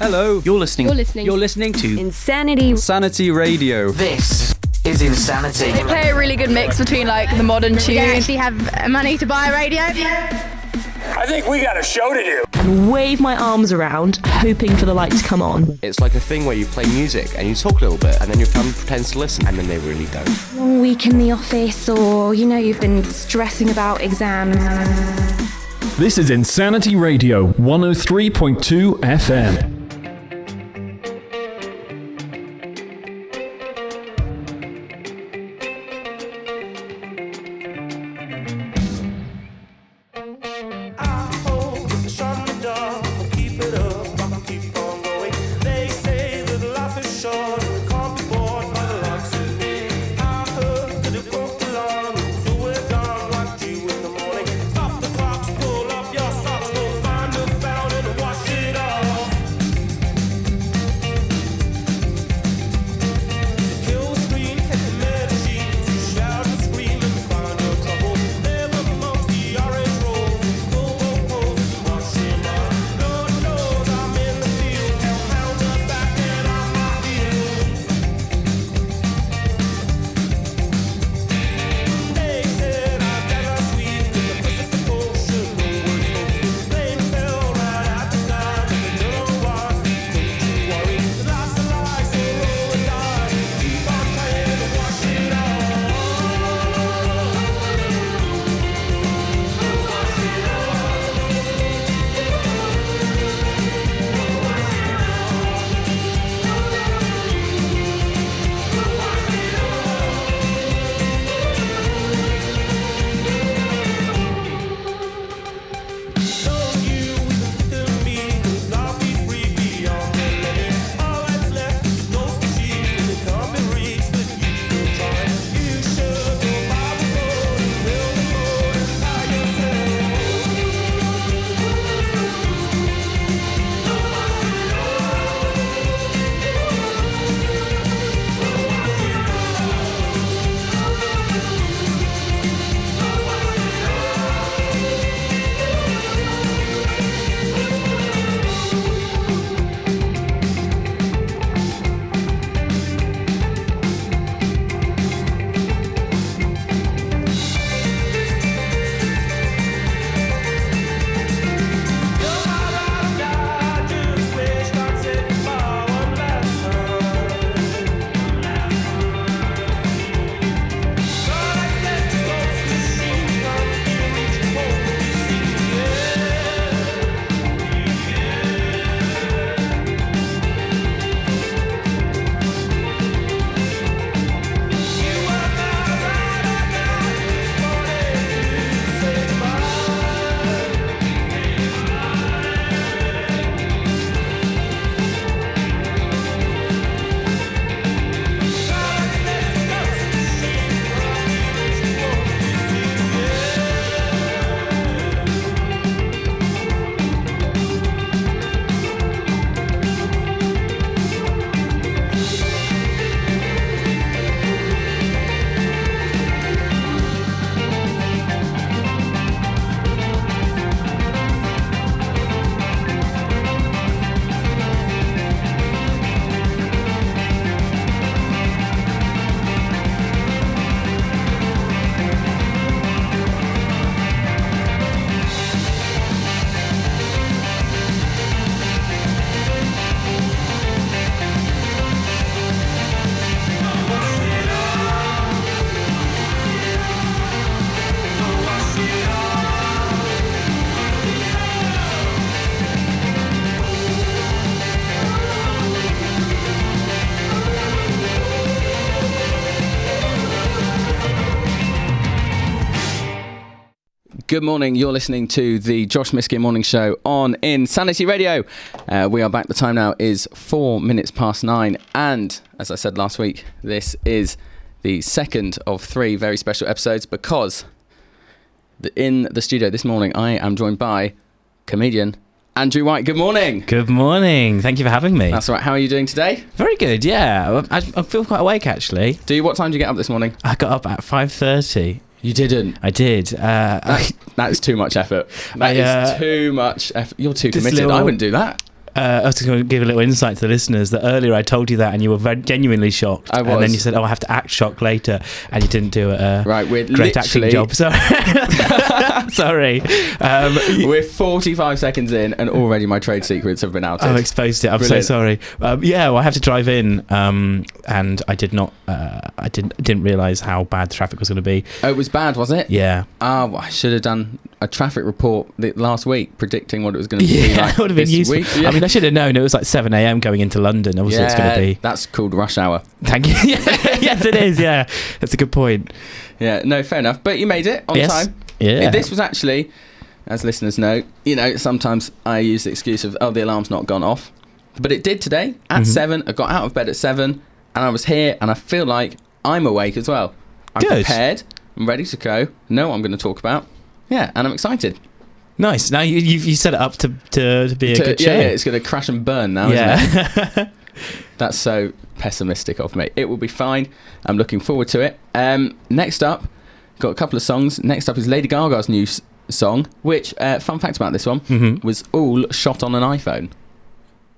Hello. You're listening. You're listening. You're listening to Insanity. Sanity Radio. This is Insanity. They play a really good mix between like the modern We don't tune. actually have money to buy a radio. I think we got a show to do. and wave my arms around, hoping for the light to come on. It's like a thing where you play music and you talk a little bit, and then your family pretends to listen, and then they really don't. Long week in the office, or you know, you've been stressing about exams. This is Insanity Radio 103.2 FM. Good morning. You're listening to the Josh Miskin Morning Show on Insanity Radio. Uh, we are back. The time now is four minutes past nine. And as I said last week, this is the second of three very special episodes because the, in the studio this morning, I am joined by comedian Andrew White. Good morning. Good morning. Thank you for having me. That's right. How are you doing today? Very good. Yeah, I, I feel quite awake actually. Do you? What time did you get up this morning? I got up at five thirty. You didn't. I did. Uh, That's, that is too much effort. That I, is uh, too much effort. You're too committed. little- I wouldn't do that. Uh, I was going to give a little insight to the listeners that earlier I told you that and you were very genuinely shocked. I was. And then you said, "Oh, I have to act shocked later," and you didn't do a Right, we're great acting job. Sorry, sorry. Um, we're 45 seconds in, and already my trade secrets have been outed. I've exposed it. I'm Brilliant. so sorry. Um, yeah, well, I have to drive in, um, and I did not. Uh, I didn't didn't realize how bad the traffic was going to be. oh, it was bad, was it? Yeah, Oh, well, I should have done a traffic report the, last week predicting what it was going to be yeah, like would have been useful. week. I mean, I should have known it was like 7 a.m. going into London. Obviously, it's going to be. That's called rush hour. Thank you. yes, it is. Yeah, that's a good point. Yeah, no, fair enough. But you made it on yes. time. Yeah. This was actually, as listeners know, you know, sometimes I use the excuse of, oh, the alarm's not gone off. But it did today at Mhm. seven. I got out of bed at seven and I was here and I feel like I'm awake as well. I'm Good. prepared. I'm ready to go. Know what I'm going to talk about. Yeah, and I'm excited. nice. Now you you, you set it up to, to, to be a To- good yeah, show. yeah, it's going to crash and burn now, isn't it? yeah. That's so pessimistic of me. It will be fine. I'm looking forward to it. Um, next up, got a couple of songs. Next up is Lady Gaga's new s- song, which, uh, fun fact about this one, Mhm. was all shot on an iPhone.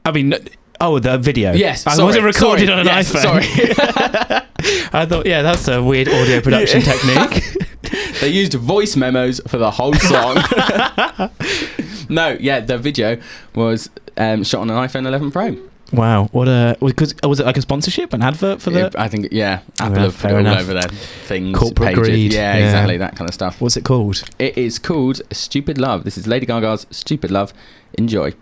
I mean, oh, the video. Yes, I sorry, wasn't recorded sorry, on an yes, iPhone. sorry. I thought, yeah, that's a weird audio production technique. They used voice memos for the whole song. no, yeah, the video was um, shot on an iPhone 11 Pro. Wow, what a because was it like a sponsorship, an advert for the? I think, yeah, Apple Yeah, have put it all enough. over their things. Corporate pages. greed, Yeah, yeah. exactly, that kind of stuff. What's it called? It is called Stupid Love. This is Lady Gaga's Stupid Love. Enjoy.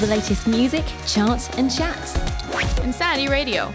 The latest music, charts, and chat. Insanity Radio.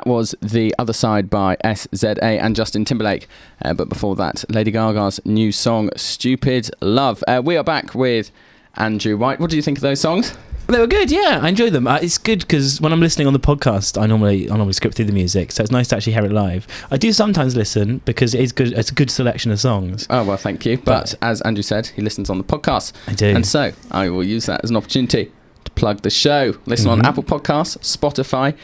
That was The Other Side by SZA and Justin Timberlake. Uh, but before that, Lady Gaga's new song, Stupid Love. Uh, we are back with Andrew White. What do you think of those songs? They were good, yeah. I enjoy them. Uh, it's good because when I'm listening on the podcast, I normally I normally script through the music, so it's nice to actually hear it live. I do sometimes listen because it is good. It's a good selection of songs. Oh, well, thank you. But as Andrew said, he listens on the podcast. I do. And so I will use that as an opportunity to plug the show. Listen Mhm. on Apple Podcasts, Spotify,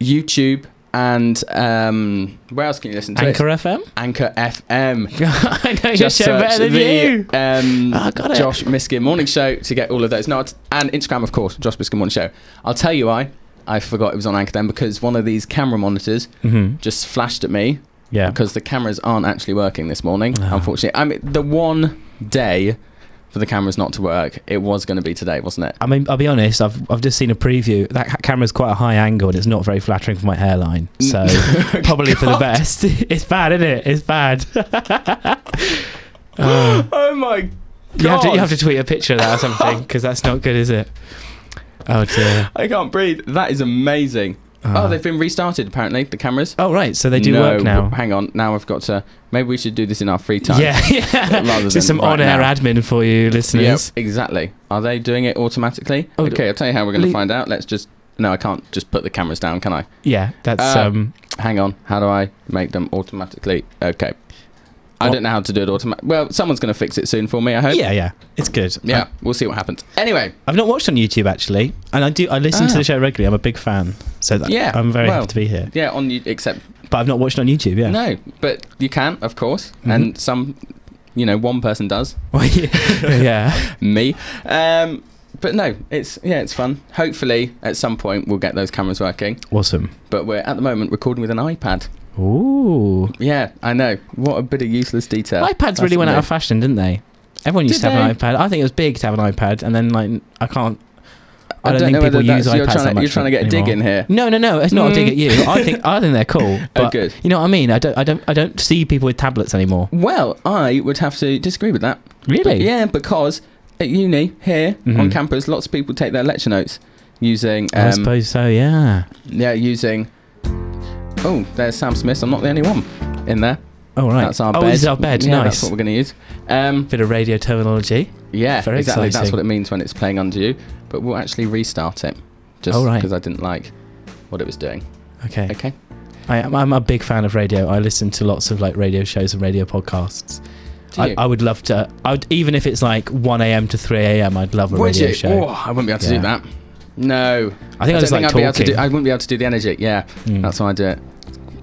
YouTube, and um, where else can you listen to Anchor it? FM. Anchor FM. I know your show better than the, you. Um, Ah, got it. Josh Miskin Morning Show to get all of those. No, and Instagram, of course, Josh Miskin Morning Show. I'll tell you why. I forgot it was on Anchor then because one of these camera monitors Mhm. just flashed at me Yeah. because the cameras aren't actually working this morning. Ah. Unfortunately, I mean the one day for the cameras not to work, it was going to be today, wasn't it? I mean, I'll be honest. I've I've just seen a preview. That ca- camera's quite a high angle, and it's not very flattering for my hairline. So probably for the best. It's bad, isn't it? It's bad. Uh, oh my god! you have to you have to tweet a picture of that or something because that's not good, is it? Oh dear. I can't breathe. That is amazing. Ah. oh, they've been restarted apparently. The cameras. Oh right, so they do No, work now. Hang on. Now I've got to. Maybe we should do this in our free time. Yeah, yeah. Rather Just some right on-air now. admin for you, listeners. Yep, exactly. Are they doing it automatically? Oh, okay, I'll tell you how we're going to le- find out. Let's just. No, I can't just put the cameras down, can I? Yeah, that's Uh, um. Hang on. How do I make them automatically? Okay. I don't know how to do it automatically. Well, someone's going to fix it soon for me, I hope. Yeah, yeah, it's good. Yeah, I- we'll see what happens. Anyway, I've not watched on YouTube actually, and I do. I listen to Ah. the show regularly. I'm a big fan, so that, Yeah, I'm very well, happy to be here. yeah, on you, except But I've not watched on YouTube. Yeah, no, but you can, of course, Mhm. and some you know, one person does. Yeah. me. Um, but no, it's yeah, it's fun. Hopefully, at some point, we'll get those cameras working. Awesome. But we're at the moment recording with an iPad. Ooh. Yeah, I know. What a bit of useless detail. iPads That's really went out of fashion, didn't they? Everyone used Did to have an iPad. I think it was big to have an iPad, and then like I can't. I, I don't, don't think know people whether use that's- you're iPads trying that to- much you're trying to get a dig in here. No, no, no. It's not a dig Mm. at you. I think I think they're cool. But Oh, good. You know what I mean? I don't. I don't. I don't see people with tablets anymore. Well, I would have to disagree with that. Really? Yeah, because at uni here on Mhm. campus, lots of people take their lecture notes using. I Um, suppose so. Yeah. Yeah, using. Oh, there's Sam Smith. I'm not the only one in there. Oh right. That's our oh, bed. this is our bed. Yeah, nice. That's what we're going to use. Um, Bit of radio terminology. yeah, Very exactly. That's what it means when it's playing under you. But we'll actually restart it, just Oh, right. because I didn't like what it was doing. Okay. Okay. I am. I'm a big fan of radio. I listen to lots of like radio shows and radio podcasts. I. I would love to. I would even if it's like 1 a.m. to 3 a.m. I'd love a Would radio you? show. Oh, I wouldn't be able to Yeah. do that. No. I think I, don't just like I'd be able to do. talking. I wouldn't be able to do the energy. Yeah, Mm. that's why I do it.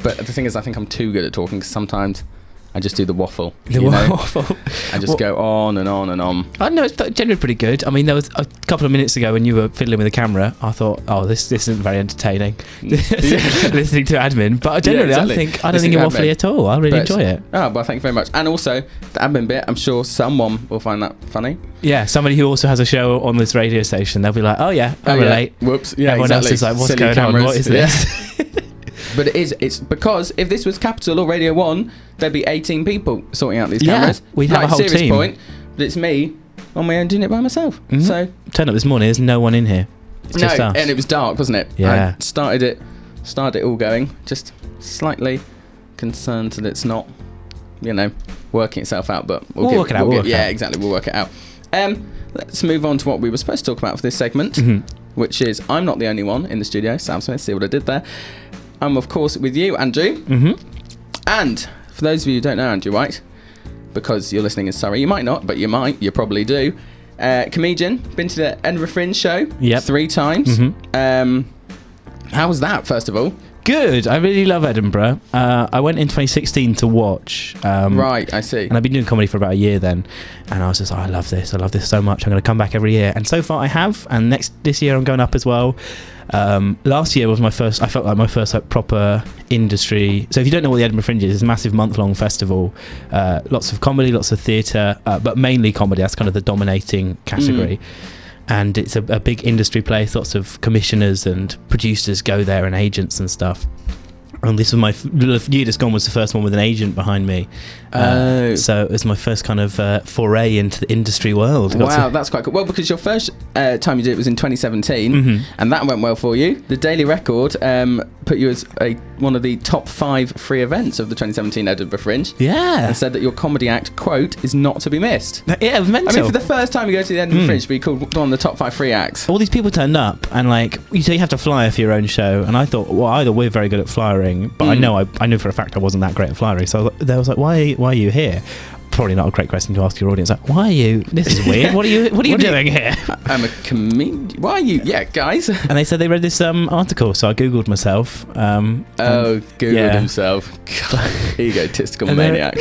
But the thing is, I think I'm too good at talking. Because sometimes I just do the waffle. The you know? waffle. I just Well- go on and on and on. I know it's generally pretty good. I mean, there was a couple of minutes ago when you were fiddling with the camera. I thought, oh, this this isn't very entertaining. Listening to admin, but uh, generally, exactly. I think I don't Listening think you're waffly at all. I really But- enjoy it. Oh, well, thank you very much. And also, the admin bit, I'm sure someone will find that funny. Yeah, somebody who also has a show on this radio station, they'll be like, oh yeah, I Oh, yeah. relate. Whoops. Yeah, Everyone exactly. else is like, what's Silly going on? cameras. What is Yeah. But it is, it's because if this was Capital or Radio 1, there'd be 18 people sorting out these Yeah, cameras. we'd have a whole serious team. point, but it's me on my own doing it by myself. Mhm. So, Turn up this morning. There's no one in here. It's just us. and it was dark, wasn't it? Yeah. I started it, started it all going, just slightly concerned that it's not, you know, working itself out, but we'll, We'll give- work it out, we'll give- work it yeah, out. exactly. We'll work it out. Um, let's move on to what we were supposed to talk about for this segment, Mhm. which is I'm not the only one in the studio. Sam Smith, see what I did there. I'm of course with you, Andrew. Mhm. And for those of you who don't know Andrew White, because you're listening in Surrey, you might not, but you might, you probably do. Uh, comedian, been to the Edinburgh Fringe show Yep. three times. Mhm. Um, how was that, first of all? Good. I really love Edinburgh. Uh, I went in 2016 to watch. Um, right, I see. And I've been doing comedy for about a year then, and I was just, oh, I love this. I love this so much. I'm going to come back every year, and so far I have. And next this year I'm going up as well. Um, last year was my first. I felt like my first like proper industry. So if you don't know what the Edinburgh Fringe is, it's a massive month-long festival. Uh, lots of comedy, lots of theatre, uh, but mainly comedy. That's kind of the dominating category. And it's a, a big industry place. Lots of commissioners and producers go there, and agents and stuff. And this was my year just gone was the first one with an agent behind me. Uh, Oh. so it was my first kind of uh, foray into the industry world. Wow, to- that's quite cool. Well, because your first uh, time you did it was in 2017, Mhm. and that went well for you. The Daily Record um, put you as a, one of the top five free events of the 2017 Edinburgh Fringe, yeah, and said that your comedy act, quote, is not to be missed. yeah, was I mean, for the first time you go to the Edinburgh Mm. Fringe, be called one of the top five free acts. all these people turned up and like you say you have to flyer for your own show and I thought well either we're very good at flyering but I Mm. know I, I knew for a fact I wasn't that great at flyering so I was like, they was like why why are you here probably not a great question to ask your audience like why are you this is weird what are you what are you What are you- doing here I'm a comedian. Why are you? Yeah, guys. and they said they read this um article so I googled myself um Oh, Googled yeah. himself. God, egotistical maniac.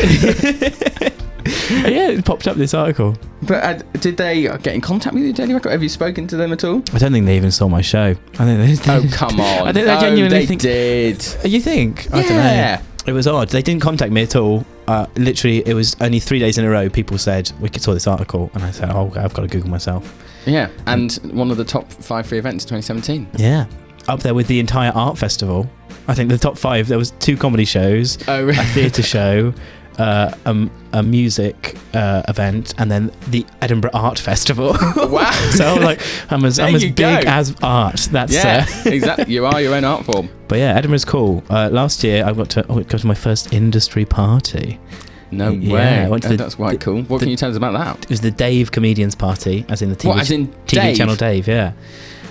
yeah it popped up this article but uh, did they get in contact with you, Daily Record? Have you spoken to them at all? I don't think they even saw my show I think they, Oh, come on. I think they oh, genuinely they think did. You think? I don't Yeah. know. It was odd. They didn't contact me at all. Uh, literally, it was only three days in a row. People said we could saw this article, and I said, "Oh, I've got to Google myself." Yeah, and one of the top five free events 2017. Yeah, up there with the entire art festival. I think the top five. There was two comedy shows, Oh, a theatre show, uh, um, a music uh, event, and then the Edinburgh Art Festival. wow. so I'm like, I'm as, I'm as big go. as art. That's Yeah, uh, exactly. You are your own art form. But yeah, Edinburgh's cool. Uh, last year, I got to I got to my first industry party. No Yeah, way. I went to Oh, the- that's quite the- cool. What the- can you tell us about that? It was the Dave Comedians Party, as in the TV, What, as in TV Dave? channel Dave, yeah.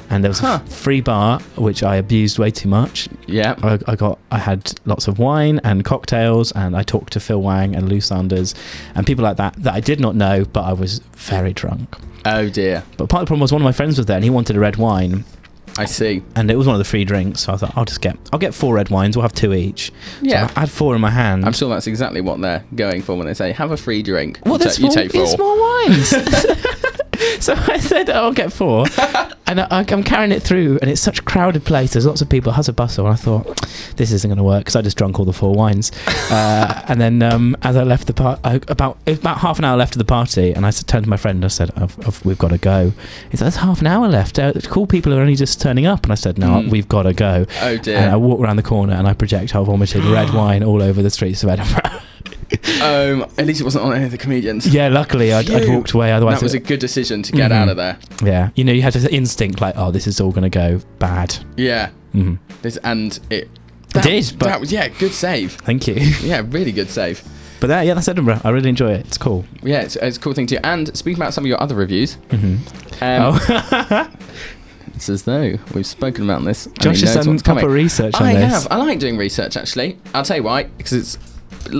And there was Huh. a free bar, which I abused way too much. Yeah. I, I got, I had lots of wine and cocktails, and I talked to Phil Wang and Lou Sanders, and people like that that I did not know, but I was very drunk. Oh dear. But part of the problem was one of my friends was there, and he wanted a red wine, I see. and it was one of the free drinks. So I thought I'll just get I'll get four red wines. We'll have two each. Yeah. so I had four in my hand. I'm sure that's exactly what they're going for when they say have a free drink. Well, you, ta- you take four. there's small wines. so I said I'll get four, and I, I'm carrying it through, and it's such a crowded place. There's lots of people, hustle bustle, and I thought this isn't going to work because I just drunk all the four wines. Uh, and then um, as I left the part, about about half an hour left of the party, and I turned to my friend and I said, I've, I've, "We've got to go." He said, "There's half an hour left. Uh, cool people are only just turning up," and I said, "No, Mm. we've got to go." Oh dear. And I walked around the corner and I project, projectile vomited red wine all over the streets of Edinburgh. Um, at least it wasn't on any of the comedians. yeah, luckily I'd, I'd walked away. Otherwise, that was a good decision to get Mhm. out of there. yeah, you know, you had this instinct like, "Oh, this is all going to go bad." Yeah. Mhm. This, and it. It did, but- that was yeah, good save. Thank you. Yeah, really good save. But that, yeah, that's Edinburgh. I really enjoy it. It's cool. Yeah, it's, it's a cool thing too. And speaking about some of your other reviews, hmm um, oh, it's as though we've spoken about this. Josh has done proper coming. research on I this. have. I like doing research actually. I'll tell you why. Because it's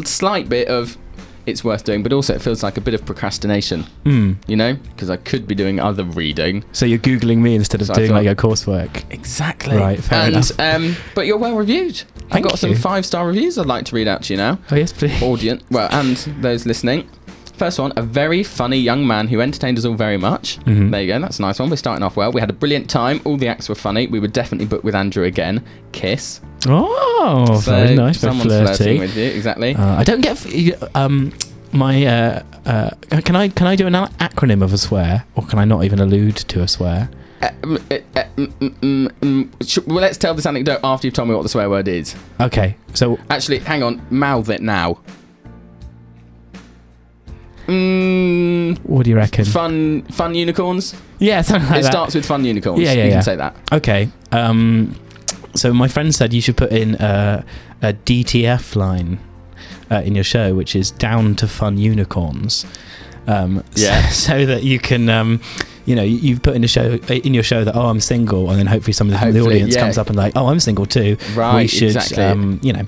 slight bit of it's worth doing, but also it feels like a bit of procrastination. Mm. You know, because I could be doing other reading. So you're googling me instead of So doing like your coursework. Exactly. Right, fair and, enough. Um, but you're well reviewed. I've Thank got some five star reviews I'd like to read out to you now. Oh yes, please. Audience, well, and those listening. First one, a very funny young man who entertained us all very much. Mhm. There you go, that's a nice one. We're starting off well. We had a brilliant time. All the acts were funny. We would definitely book with Andrew again. Kiss. Oh, So very nice, very Someone's flirting flirty. with you, exactly. Uh, I don't get um my uh, uh can I can I do an acronym of a swear or can I not even allude to a swear? Uh, mm, uh, uh, mm, mm, mm, mm. Well, let's tell this anecdote after you've told me what the swear word is. Okay, so Actually, hang on. Mouth it now. Mm, what do you reckon? fun, fun unicorns. yeah, something like it that. starts with fun unicorns. Yeah, yeah, you yeah. can say that. Okay. Um, so my friend said you should put in a, a DTF line uh, in your show, which is down to fun unicorns. Um, Yeah. So, so that you can, um, you know, you, you put in a show in your show that oh I'm single, and then hopefully somebody from the audience yeah. comes up and like oh I'm single too. Right, we should, exactly. um, you know,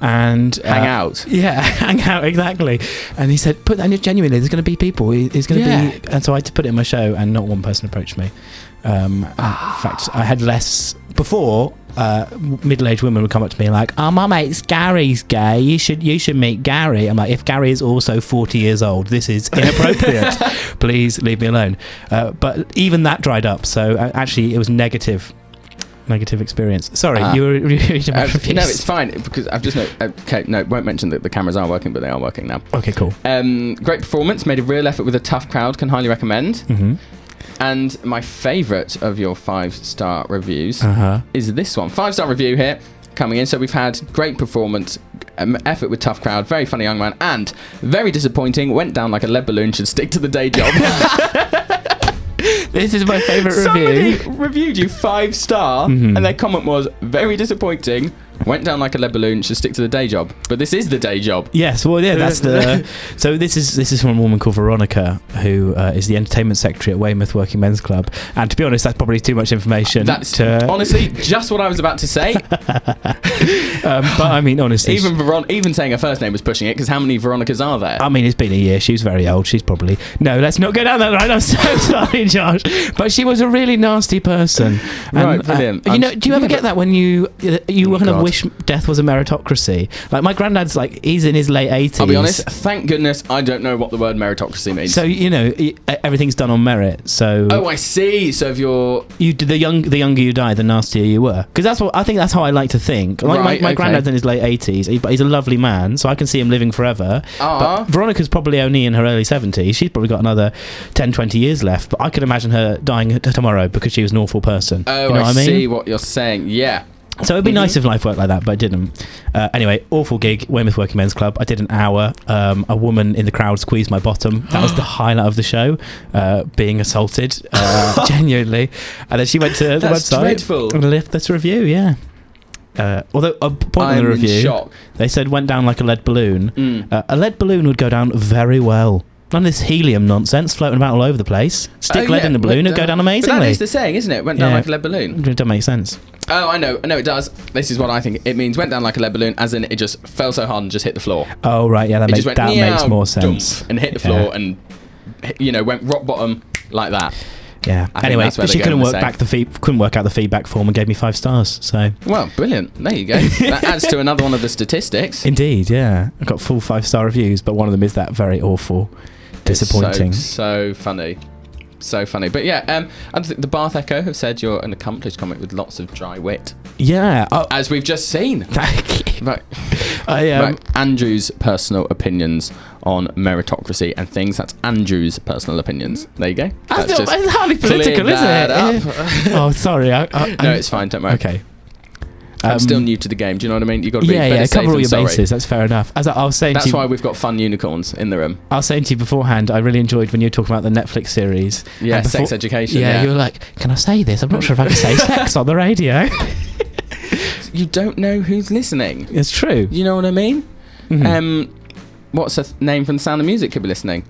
and Hang uh, out. Yeah, hang out exactly. And he said, "Put that in genuinely. There's going to be people. There's going to Yeah. be." And so I had to put it in my show, and not one person approached me. Um, in fact, I had less before. Uh, middle-aged women would come up to me like, "Oh, my mate's Gary's gay. You should you should meet Gary." I'm like, "If Gary is also 40 years old, this is inappropriate. Please leave me alone." Uh, but even that dried up. So uh, actually, it was negative. Negative experience. Sorry, Ah. you were reading Uh, reviews. no, it's fine because I've just no. Okay, no, won't mention that the cameras are working, but they are working now. okay. Cool. Um, great performance, made a real effort with a tough crowd. Can highly recommend. hmm And my favourite of your five star reviews Uh huh. is this one. Five star review here coming in. So we've had great performance, um, effort with tough crowd, very funny young man, and very disappointing. Went down like a lead balloon. Should stick to the day job. This is my favourite Somebody review. reviewed you five star, Mhm. and their comment was very disappointing. Went down like a lead balloon. Should stick to the day job. But this is the day job. Yes, well, yeah, that's the. So this is this is from a woman called Veronica, who uh, is the entertainment secretary at Weymouth Working Men's Club. And to be honest, that's probably too much information. That's to, honestly just what I was about to say. um, but I mean, honestly, even Veron- even saying her first name was pushing it because how many Veronicas are there? I mean, it's been a year. She's very old. She's probably no. Let's not go down that road. I'm so sorry, Josh. But she was a really nasty person. Right, brilliant. you know, do you ever yeah, get that when you you Oh, kind of God. Wish death was a meritocracy? Like my granddad's like he's in his late eighties. I'll be honest. Thank goodness I don't know what the word meritocracy means. So you know everything's done on merit. So oh, I see. So if you're you the young the younger you die, the nastier you were. Because that's what I think. That's how I like to think. Like Right, my, my okay. granddad's in his late eighties, but he's a lovely man, so I can see him living forever. Ah. But Veronica's probably only in her early seventies. She's probably got another 10, 20 years left. But I could imagine her dying tomorrow because she was an awful person. oh, you know I, what I mean? see what you're saying. Yeah. So it'd be nice Mhm. if life worked like that, but it didn't. Uh, anyway, awful gig, Weymouth Working Men's Club. I did an hour. Um, a woman in the crowd squeezed my bottom. That was the highlight of the show, uh, being assaulted, uh, genuinely. And then she went to the website. That's website dreadful. and left this review. Yeah. Uh, although a point I'm on the in review, shock. they said went down like a lead balloon. Mm. Uh, a lead balloon would go down very well. None of this helium nonsense floating about all over the place. Stick Oh, lead yeah, in the balloon, it'd go down amazingly. But that is the saying, isn't it? Went down Yeah. like a lead balloon. It doesn't make sense. Oh, I know. I know it does. This is what I think it means. Went down like a lead balloon, as in it just fell so hard and just hit the floor. Oh right, yeah, that it makes went that makes more sense. and hit the Yeah. floor and you know went rock bottom like that. Yeah. I Anyway, she couldn't work back the feed, couldn't work out the feedback form and gave me five stars. So Well, brilliant. There you go. that adds to another one of the statistics. indeed, yeah, I got full five star reviews, but one of them is that very awful, disappointing. So, so funny. So funny. But yeah, um, think the Bath Echo have said you're an accomplished comic with lots of dry wit. yeah. Oh, As we've just seen. thank you. Right. I um, right. Andrew's personal opinions on meritocracy and things. That's Andrew's personal opinions. There you go. That's That's not, it's hardly political, is that it? Yeah. oh, sorry. I, I, no, it's fine. Don't worry. okay. I'm Um, still new to the game. Do you know what I mean? You've got to be Yeah, yeah. Cover all your sorry. bases. That's fair enough. As I, I was saying That's to you, why we've got fun unicorns in the room. I was saying to you beforehand, I really enjoyed when you were talking about the Netflix series. Yeah, And sex education, Yeah, yeah. you were like, "Can I say this? I'm not sure if I can say sex on the radio." You don't know who's listening. it's true. You know what I mean? Mhm. Um, what's a th- name from the Sound of Music could be listening?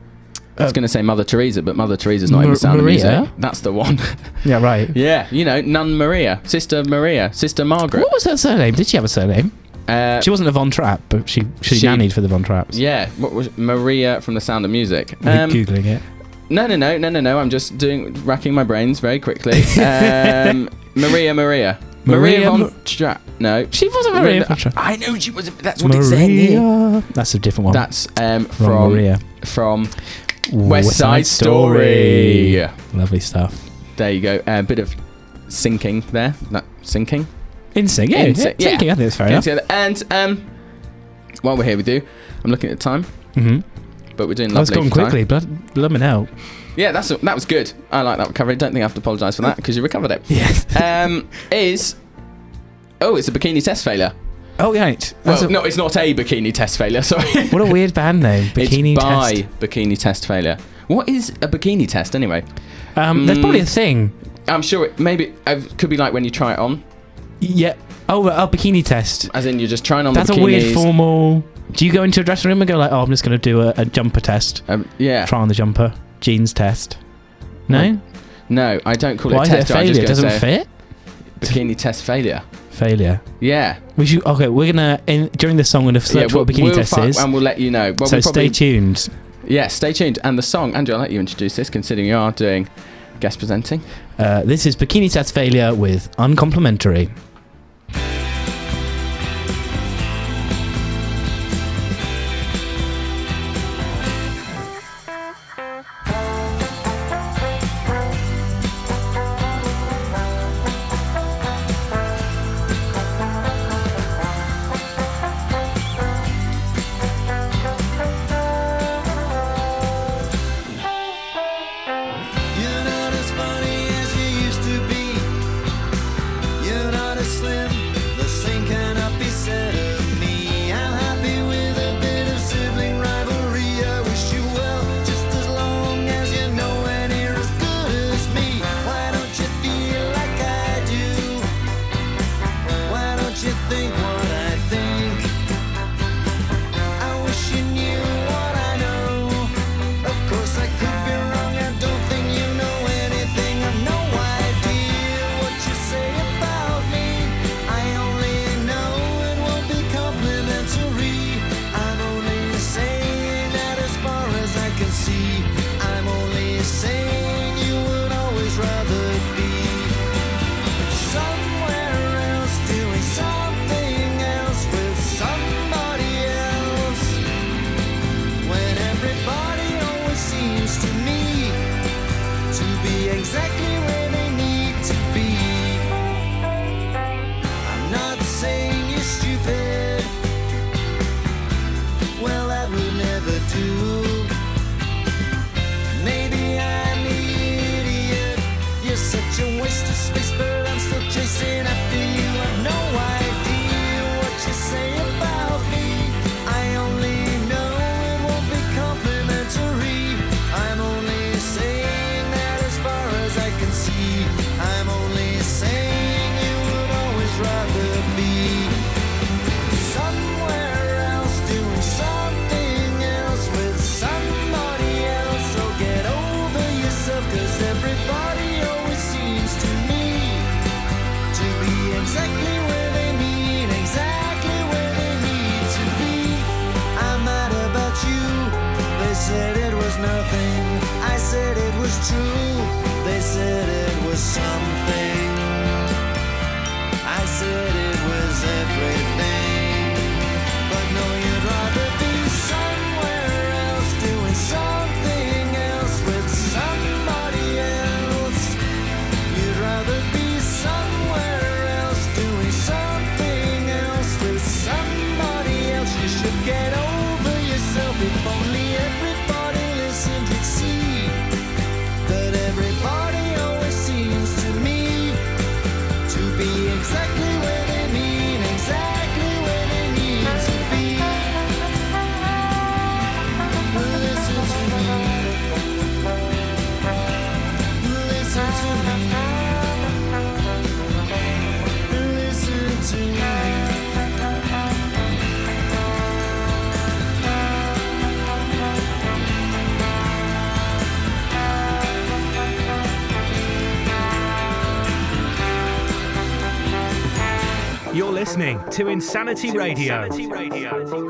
I was Uh, going to say Mother Teresa, but Mother Teresa's not in the Sound Maria? of Music. That's the one. yeah, right. yeah, you know, Nun Maria, Sister Maria, Sister Margaret. What was her surname? Did she have a surname? Uh, She wasn't a Von Trapp, but she she, She- nannied for the Von Trapps. yeah, what was Maria from the Sound of Music? We're Um, googling it. no, no, no, no, no, no. I'm just doing racking my brains very quickly. Um, Maria, Maria, Maria, Maria von Ma- Trapp. No, She wasn't Maria von Trapp. I know she was. That's what it's saying here. Maria. That's a different one. That's um, Wrong from Maria. from West Side Story. Lovely stuff. There you go. A bit of sinking there. That sinking. In sync, yeah, In sync, yeah. Thinking, I think it's fair enough. And um, while we're here with you, I'm looking at the time, Mm-hmm. but we're doing That was lovely. gone for time. quickly. Blood, blooming hell. Yeah, that's that was good. I like that recovery. Don't think I have to apologise for that because you recovered it. Yes. Um, is oh, it's a bikini test failure. Oh, yeah. Right. Well, a- no, it's not a bikini test failure. Sorry, What a weird band name. Bikini it's by test. bikini test failure. What is a bikini test anyway? Um, There's probably a Mm. thing. I'm sure it maybe it could be like when you try it on, Yeah. Oh, a bikini test. as in you're just trying on That's the a bikinis. weird formal. Do you go into a dressing room and go like, "Oh, I'm just going to do a, a jumper test. Um, yeah. Try on the jumper, jeans test." No. No, I don't call Why it is a it a test. I failure? just go doesn't say fit. Bikini test failure. Failure. Yeah. We should. Okay, we're gonna in, during this song. We're gonna search yeah, what bikini we'll test is. and we'll let you know. Well, so we'll probably, stay tuned. Yeah, stay tuned. And the song, Andrew, I'll let you introduce this, considering you are doing guest presenting. Uh, this is bikini test failure with uncomplimentary. To Insanity Radio. Common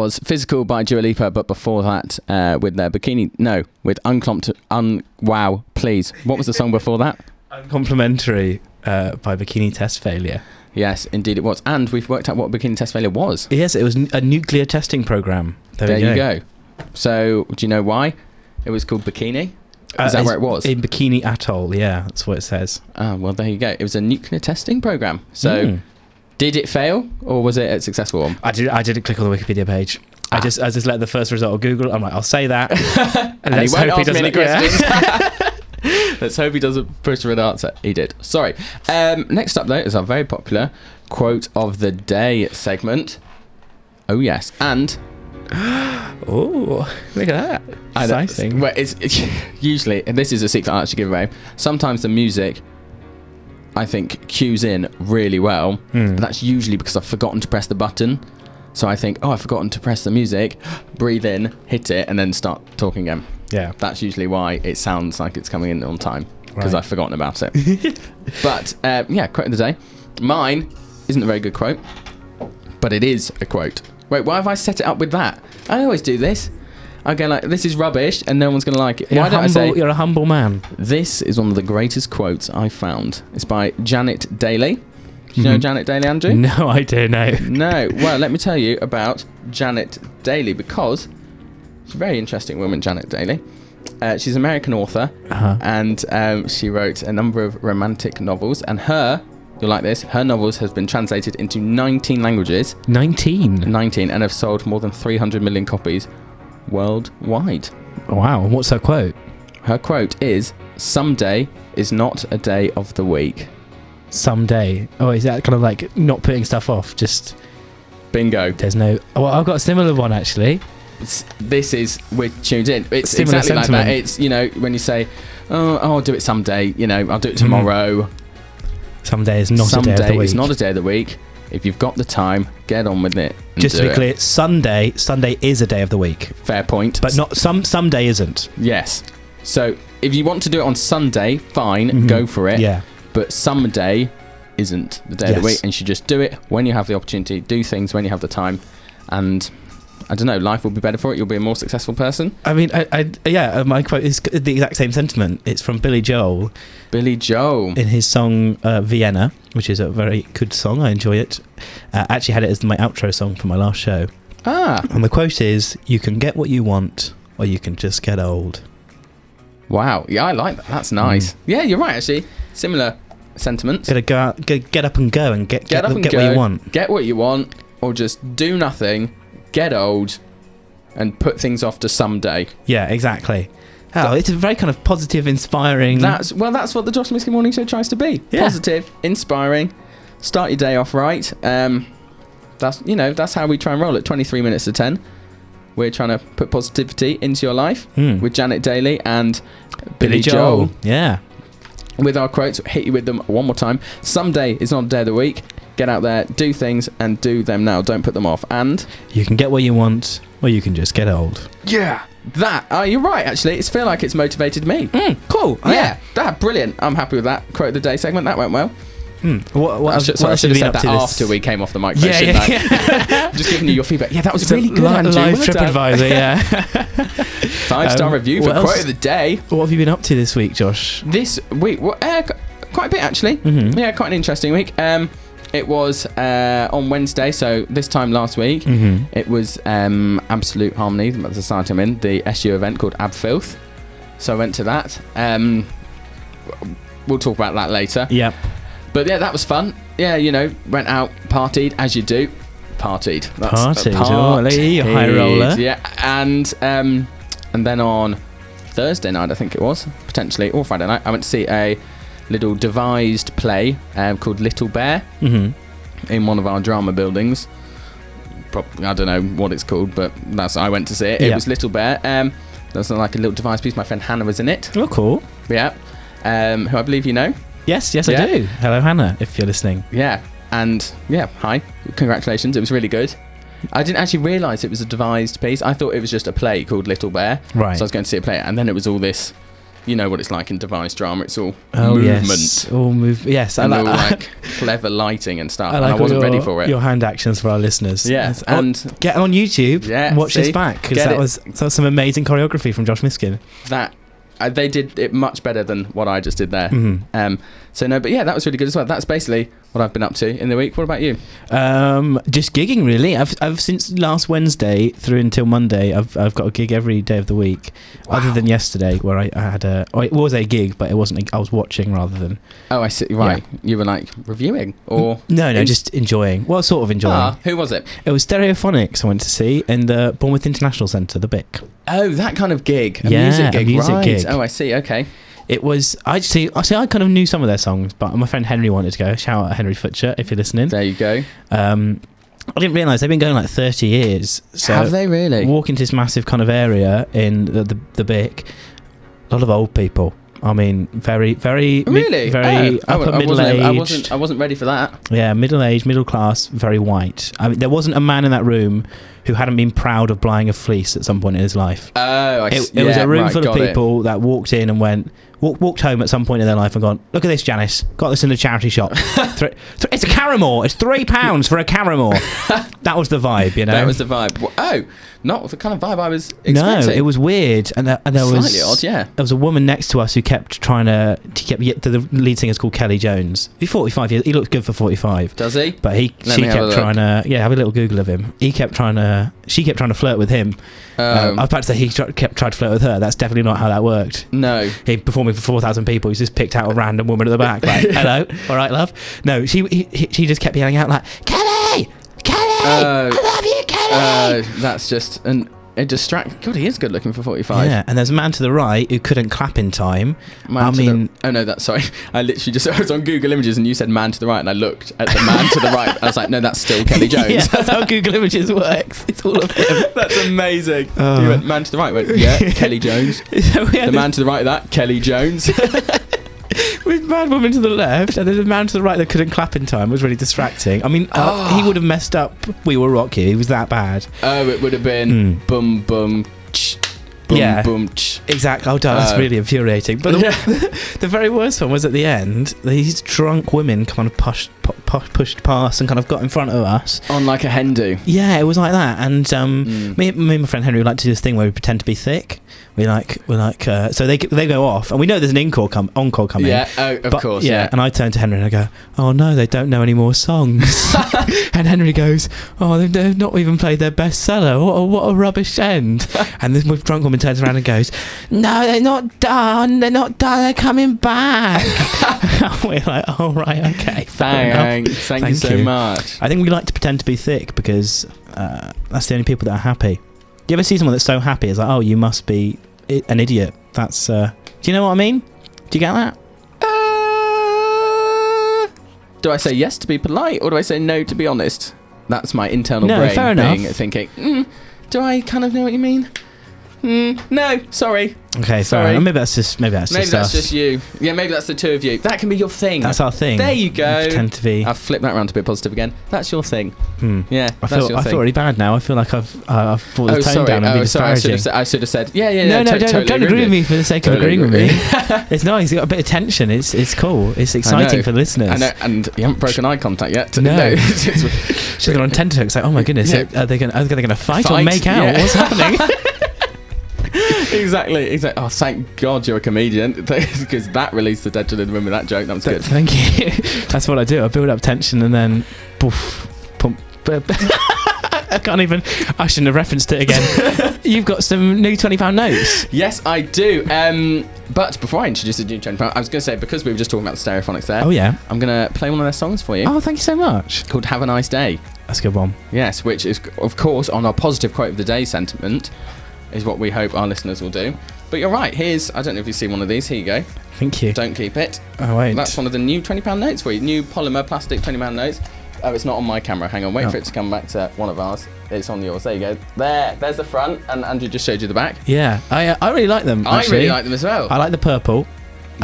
was Physical by Dua Lipa, but before that, uh, with their bikini, no, with Unclomped, un, wow, please. What was the song before that? Complimentary uh, by Bikini Test Failure. Yes, indeed it was. And we've worked out what Bikini Test Failure was. Yes, it was n- a nuclear testing program. There, There we you go. So, do you know why it was called Bikini? Uh, Is that where it was? In Bikini Atoll, yeah, that's what it says. Ah, well, there you go. It was a nuclear testing program. So, Mm. Did it fail or was it a successful one? I did. I didn't click on the Wikipedia page. I just, I just let the first result of Google. I'm like, I'll say that, And, he let's won't hope any doesn't- yeah. Let's hope he doesn't push for an answer. He did. Sorry. Um, next up, though, is our very popular quote of the day segment. Oh, yes. And. oh, look at that. Exciting. Well, it's, it's usually, and this is a secret I actually give away. Sometimes the music, I think, cues in really well. Hmm. But that's usually because I've forgotten to press the button. So I think, oh, I've forgotten to press the music. Breathe in, hit it, and then start talking again. Yeah. That's usually why it sounds like it's coming in on time because Right. I've forgotten about it. but uh, yeah, quote of the day. Mine isn't a very good quote, but it is a quote. Wait, why have I set it up with that? I always do this. Go like, this is rubbish, and no one's gonna like it. You're why a don't humble, I say You're a humble man. this is one of the greatest quotes I found? It's by Janet Dailey. Do you know Mhm. Janet Dailey, Andrew? No, I don't. No. Well, let me tell you about Janet Dailey because she's a very interesting woman, Janet Dailey. Uh, she's an American author, Uh-huh. and um, she wrote a number of romantic novels. And her, you'll like this, her novels has been translated into 19 languages. 19. 19, and have sold more than 300 million copies worldwide. Wow. What's her quote? Her quote is Someday is not a day of the week. Someday. Oh, is that kind of like not putting stuff off? Just Bingo. there's no. Oh, Well, I've got a similar one actually. It's, this is, we're tuned in. It's Similar exactly like that. It's, you know, when you say, oh, I'll do it someday, you know, I'll do it Mm-hmm. tomorrow. Someday is not someday a day of the week. is not a day of the week. If you've got the time, get on with it. Just to be it. clear, Sunday. Sunday is a day of the week, Fair point. but not some. Some day isn't. Yes. So if you want to do it on Sunday, fine, Mhm. go for it. Yeah. But someday isn't the day of the week, and you should just do it when you have the opportunity. Do things when you have the time, and I don't know, life will be better for it. You'll be a more successful person. I mean, I, I yeah. uh, My quote is the exact same sentiment. It's from Billy Joel Billy Joel. in his song uh, Vienna, which is a very good song. I enjoy it. Uh, I actually had it as my outro song for my last show. Ah, And the quote is, "You can get what you want, or you can just get old." wow. Yeah, I like that. That's nice. Yeah, you're right. Actually, similar sentiments. Gotta go out, go, get up and go and get Get get, up and get go. what you want. Get what you want, or just do nothing. Get old, and put things off to someday. Yeah, exactly. Oh, it's a very kind of positive, inspiring. That's well. That's what the Josh Miskin Morning Show tries to be. Yeah. Positive, inspiring. Start your day off right. Um, that's you know that's how we try and roll at 23 minutes to 10. We're trying to put positivity into your life Hmm. with Janet Dailey and Billy, Joel. Yeah. With our quotes, hit you with them one more time. Someday is not a day of the week. Get out there, do things, and do them now. Don't put them off. And You can get what you want, or you can just get old. yeah, that. Oh, you're right. Actually, it's feel like it's motivated me. Cool. yeah, that brilliant. I'm happy with that quote of the day segment. That went well. Hmm. What, what, I else- should, what sorry, I else should have have said that after this? we came off the microphone. Yeah, yeah, I? yeah. Just giving you your feedback. Yeah, that was It's a really good, li- Andrew. live Well. TripAdvisor, yeah. Five star Um, review for what quote of the day. what have you been up to this week, Josh? This week, well, uh, quite a bit actually. Mhm. Yeah, quite an interesting week. Um, it was uh, on Wednesday, so this time last week. Mm-hmm. It was um, Absolute Harmony, the society I'm in, the SU event called Ab Filth. So I went to that. Um, we'll talk about that later. Yep. But yeah, that was fun. Yeah, you know, went out, partied as you do. Partied. Partied, oh, look at you, high roller. Yeah, and um, and then on Thursday night, I think it was potentially, or Friday night, I went to see a little devised play um, called Little Bear Mm-hmm. in one of our drama buildings. Pro- I don't know what it's called, but that's I went to see it. It Yeah. was Little Bear. Um, was like a little devised piece. My friend Hannah was in it. Oh, cool. Yeah, um, who I believe you know. Yes, yes, Yeah. I do. Hello, Hannah, if you're listening. Yeah, and yeah, hi, congratulations. It was really good. I didn't actually realise it was a devised piece. I thought it was just a play called Little Bear. Right. So I was going to see a play, and then it was all this. You know what it's like in devised drama. It's all Oh, movement yes. All move. Yes, I and all like, like clever lighting and stuff. I and I wasn't your, ready for it. Your hand actions for our listeners. Yeah, Yes. Oh, and get on YouTube. Yeah, and watch see? this back because that it. was that was some amazing choreography from Josh Miskin. that uh, they did it much better than what I just did there. Mhm. Um, so no, but yeah, that was really good as well. That's basically what I've been up to in the week. What about you? Um, just gigging really. I've, I've since last Wednesday through until Monday. I've I've got a gig every day of the week, other than yesterday where I, I had a. Oh, it was a gig, but it wasn't. A, I was watching rather than. Oh, I see. Right, you were like reviewing or No, no, in- just enjoying. Well, sort of enjoying. Ah, who was it? It was Stereophonics I went to see in the Bournemouth International Centre, the BIC. Oh, that kind of gig. A Yeah, music a gig. music right. gig. Oh, I see. Okay. It was I see. I see. I kind of knew some of their songs, but my friend Henry wanted to go. Shout out Henry Futcher if you're listening. There you go. Um, I didn't realise they've been going like 30 years. So Have they really? walk into this massive kind of area in the the, the BIC. A lot of old people. I mean, very, very, Really? very Oh, I upper middle wasn't, aged. I wasn't. I wasn't ready for that. Yeah, middle aged, middle class, very white. I mean, there wasn't a man in that room who hadn't been proud of buying a fleece at some point in his life. Oh, I It, it was a room right, full of got it. people that walked in and went, walked, walked home at some point in their life and gone, look at this, Janice. Got this in a charity shop. Th- it's a Karrimor. It's three pounds for a Karrimor. that was the vibe, you know. That was the vibe. Oh, not the kind of vibe I was no, expecting. it was weird, and there, and there was Slightly odd, yeah. There was a woman next to us who kept trying to. He kept the, the lead singer's called Kelly Jones. He's forty five years. He looks good for forty five. Does he? But he, Let she me have a kept trying to, yeah, have a little Google of him. He kept trying to, she kept trying to flirt with him. Uh, Um, I was about to say he tr- kept trying to flirt with her. That's definitely not how that worked. No. He performing for four thousand people. He's just picked out a random woman at the back. Like, hello, all right, love. No, she, he, he, she just kept yelling out like, Kelly, Kelly, Oh. I love you, Kelly. Uh, that's just an a distract. God, he is good looking for 45. Yeah, and there's a man to the right who couldn't clap in time. Man I mean, the, oh no, that's sorry. I literally just I was on Google Images and you said man to the right, and I looked at the man to the right. I was like, no, that's still Kelly Jones. yeah, that's how Google Images works. It's all of him. that's amazing. Oh. Uh. You went man to the right. Went yeah, Kelly Jones. The man to the right of that, Kelly Jones. with mad woman to the left, and there's a man to the right that couldn't clap in time. It was really distracting. I mean, uh, he would have messed up. We were rocky. He was that bad. oh, it would have been bum bum. Ch, bum Hmm. Yeah. bum. Ch. Exactly. Oh, that's Uh, really infuriating. But the, Yeah. the very worst one was at the end. These drunk women kind of pushed, pu- pu- pushed past and kind of got in front of us. On like a hen do. Yeah, it was like that. And um, Mm. me, me and my friend Henry like to do this thing where we pretend to be thick. We like, we like. Uh, so they they go off, and we know there's an encore come encore coming. Yeah, oh, of But- course. Yeah, Yeah. and I turn to Henry and I go, "Oh no, they don't know any more songs." and Henry goes, "Oh, they've, they've not even played their bestseller. What a, what a rubbish end." and this drunk woman turns around and goes, "No, they're not done. They're not done. They're coming back." We're like, "Oh right, okay, enough." Thanks. Thank, you so much. I think we like to pretend to be thick because uh, that's the only people that are happy. Do you ever see someone that's so happy? It's like, oh, you must be an idiot. That's. Uh, do you know what I mean? Do you get that? Do I say yes to be polite or do I say no to be honest? That's my internal No, brain fair being enough. thinking. Mm, do I kind of know what you mean? Mm, no, sorry. Okay, Sorry. Maybe that's just maybe that's maybe just that's us. just you. Yeah, maybe that's the two of you. That can be your thing. That's our thing. There you go. Pretend to be. I'll flip that around to be positive again. That's your thing. Hmm. Yeah, I that's feel your I thing. feel really bad now. I feel like I've uh, I've brought the oh, tone sorry. down and oh, been sorry. I should, disparaging. have said, I should have said, yeah, yeah, no, yeah. no, to- don't, totally don't agree with me for the sake of Totally agreeing with me. it's nice. You got a bit of tension. It's it's cool. It's exciting for the listeners. I know, and you haven't broken eye contact yet. No. it's- it's- She's on tenterhooks. Like, oh my goodness, Yeah. are they going? Are they going to fight, or Fight, make out? yeah. What's happening? exactly, exactly. Oh, thank God you're a comedian because that released the tension in the room with that joke. That was good. Thank you. That's what I do. I build up tension and then, poof, pump. I can't even. I shouldn't have referenced it again. You've got some new twenty pound notes. Yes, I do. Um, but before I introduce the new twenty pound, I was going to say because we were just talking about the stereophonics there. Oh yeah. I'm going to play one of their songs for you Oh, thank you so much. called "Have a Nice Day." That's a good one. Yes, which is of course on our positive quote of the day sentiment, is what we hope our listeners will do. But you're right. Here's I don't know if you've seen one of these. Here you go. Thank you. Don't keep it. Oh wait. That's one of the new twenty pound notes for you. New polymer plastic twenty pound notes. Oh, it's not on my camera. Hang on, wait Oh. for it to come back to one of ours. It's on yours. There you go. There, there's the front, and Andrew just showed you the back. Yeah, I uh, I really like them. I really like them as well. I like the purple.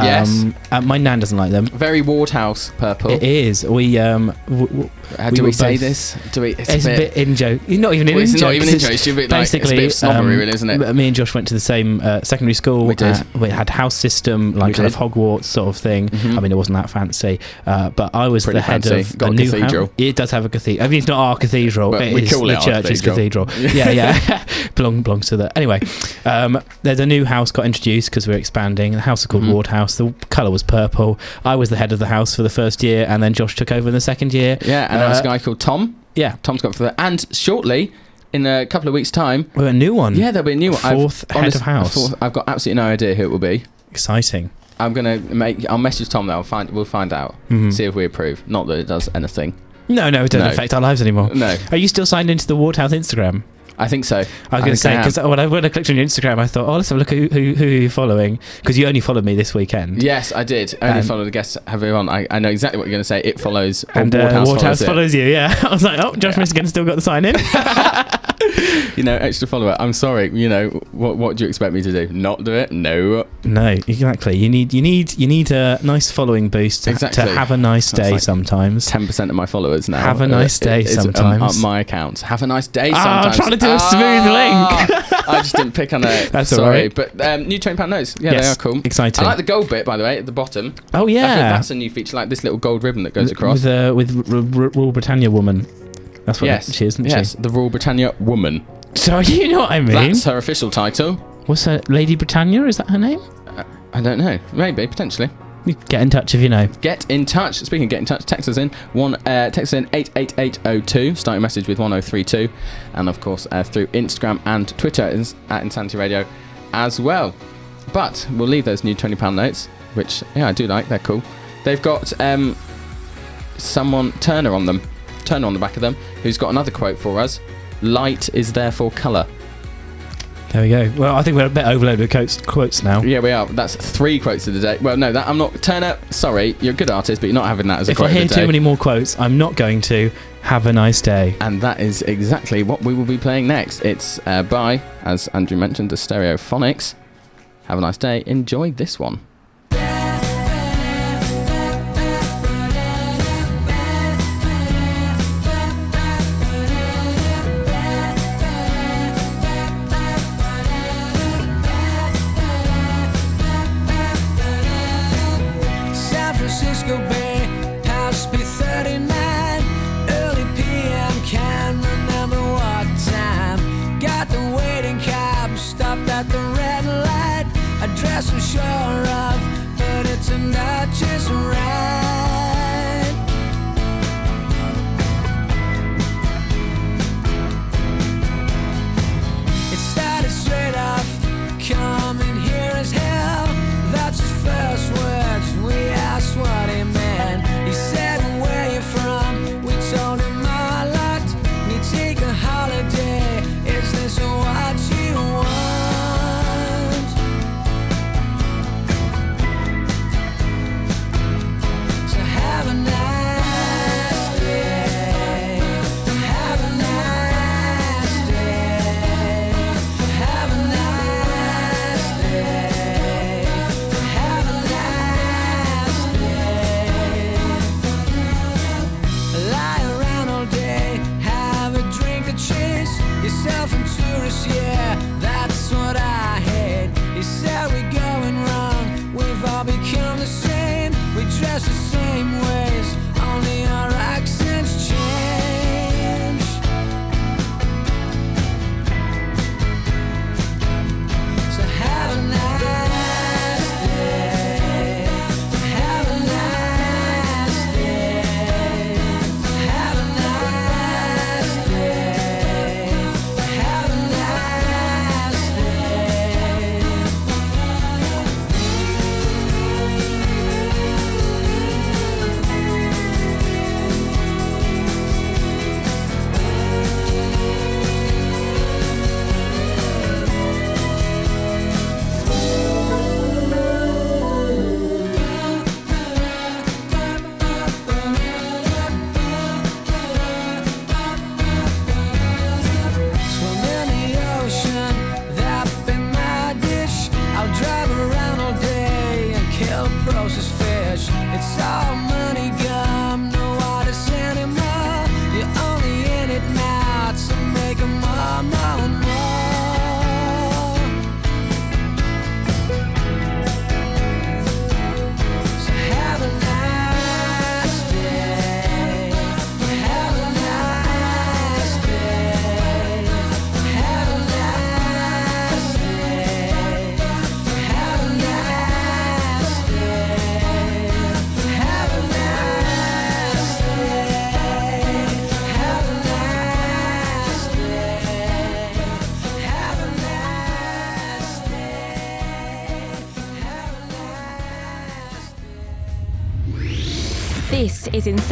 Yes. Um, uh, my nan doesn't like them. Very Wardhouse purple. It is. We um. W- w- Uh, we do we were say both- this? Do we? It's, It's, a bit in joke. Not even in Well, it's in not even in joke, it's a bit like- it's a bit basically of snobbery, um, really, isn't it? Me and Josh went to the same uh, secondary school. We did. Uh, we had house system, like kind of. Hogwarts sort of thing. Mhm. I mean, it wasn't that fancy, uh, but I was Pretty the head fancy. of Got a a new cathedral. House. It does have a cathedral. I mean, it's not our cathedral. But it we is it the our church's cathedral. cathedral. yeah, yeah. Belong, belongs to the. Anyway, um, there's a new house got introduced because we're expanding. The house is called Mhm. Ward House. The colour was purple. I was the head of the house for the first year, and then Josh took over in the second year. Yeah, and there was a Uh, guy called Tom. Yeah, Tom's got for that. And shortly, in a couple of weeks' time, we're a new one. yeah, there'll be a new one. I've- Fourth head honest- of house. fourth- I've got absolutely no idea who it will be. Exciting. I'm gonna make. I'll message Tom. Though. I'll find. We'll find out. Mhm. See if we approve. Not that it does anything. No, no, it doesn't No. affect our lives anymore. No, Are you still signed into the Ward House Instagram? I think so. I was going to say because when I when I clicked on your Instagram, I thought, oh, let's have a look at who who, who you're following because you only followed me this weekend. Yes, I did. I Only And- follow the guests. Have you on? I, I know exactly what you're going to say. It follows. And uh, Wardhouse Wardhouse, follows, follows, you. Yeah, I was like, oh, Josh Miskin still got the sign in. You know, extra follower. I'm sorry. You know, what what do you expect me to do? Not do it? No. no, exactly. You need you need you need a nice following boost to, Exactly. to have a nice day like sometimes. Ten percent of my followers now. Have a uh, nice day is, um, sometimes. on my account. Have a nice day. Ah, Sometimes. To a smooth link. I just didn't pick on it. That's all sorry, right. but um, new twenty pound notes. Yeah, they are cool. exciting. I like the gold bit, by the way, at the bottom. Oh I think yeah, that's a new feature, like this little gold ribbon that goes across. with uh, with R- R- Rule Britannia woman. That's what yes, she is, isn't yes, the Royal Britannia woman. she? So you know what I mean? That's her official title. What's her Lady Britannia? Is that her name? I don't know. Maybe potentially. Get in touch if you know. Get in touch. Speaking of get in touch, text us in one. Uh, text us in eight eight eight zero two. Start your message with one zero three two, and of course uh, through Instagram and Twitter at at Insanity Radio as well. But we'll leave those new twenty pound notes, which yeah I do like. They're cool. They've got um, someone Turner on them, Turner on the back of them, who's got another quote for us. Light is therefore colour. There we go. Well, I think we're a bit overloaded with quotes, quotes now. Yeah, we are. That's three quotes of the day. Well, no, that I'm not. Turner, sorry, you're a good artist, but you're not having that as a If quote I hear of the too many more quotes, I'm not going to. Have a nice day. And that is exactly what we will be playing next. It's uh, by, as Andrew mentioned, the Stereophonics. Have a nice day. Enjoy this one.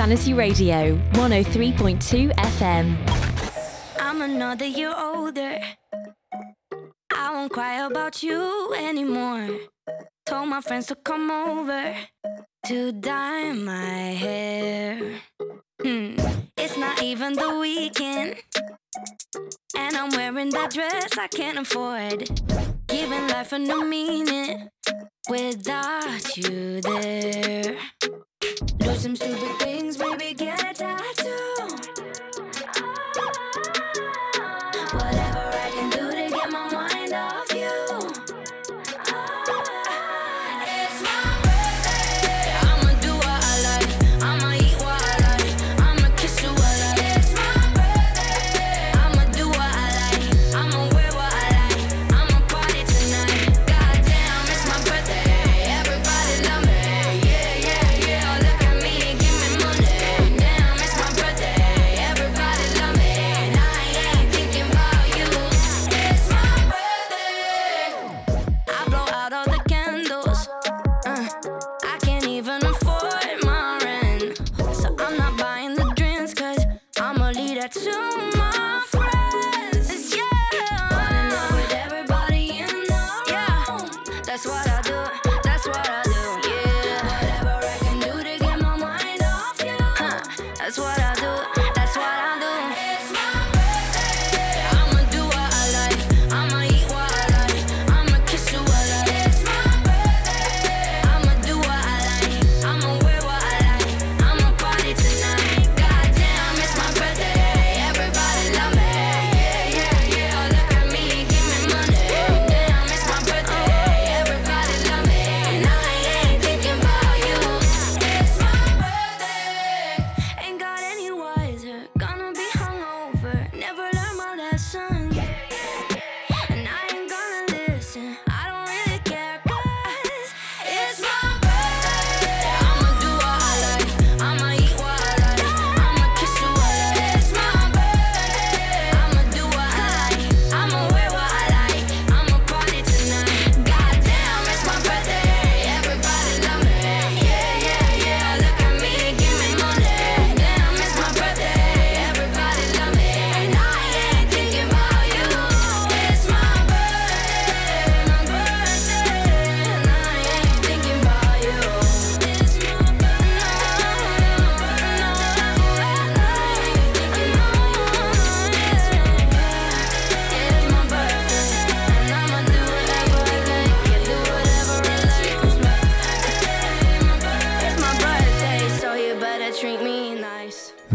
Insanity Radio, 103.2 FM. I'm another year older. I won't cry about you anymore. Told my friends to come over to dye my hair. Hmm. It's not even the weekend. And I'm wearing that dress I can't afford. Giving life a new meaning without you there. Do some stupid things, baby, get a tattoo. Whatever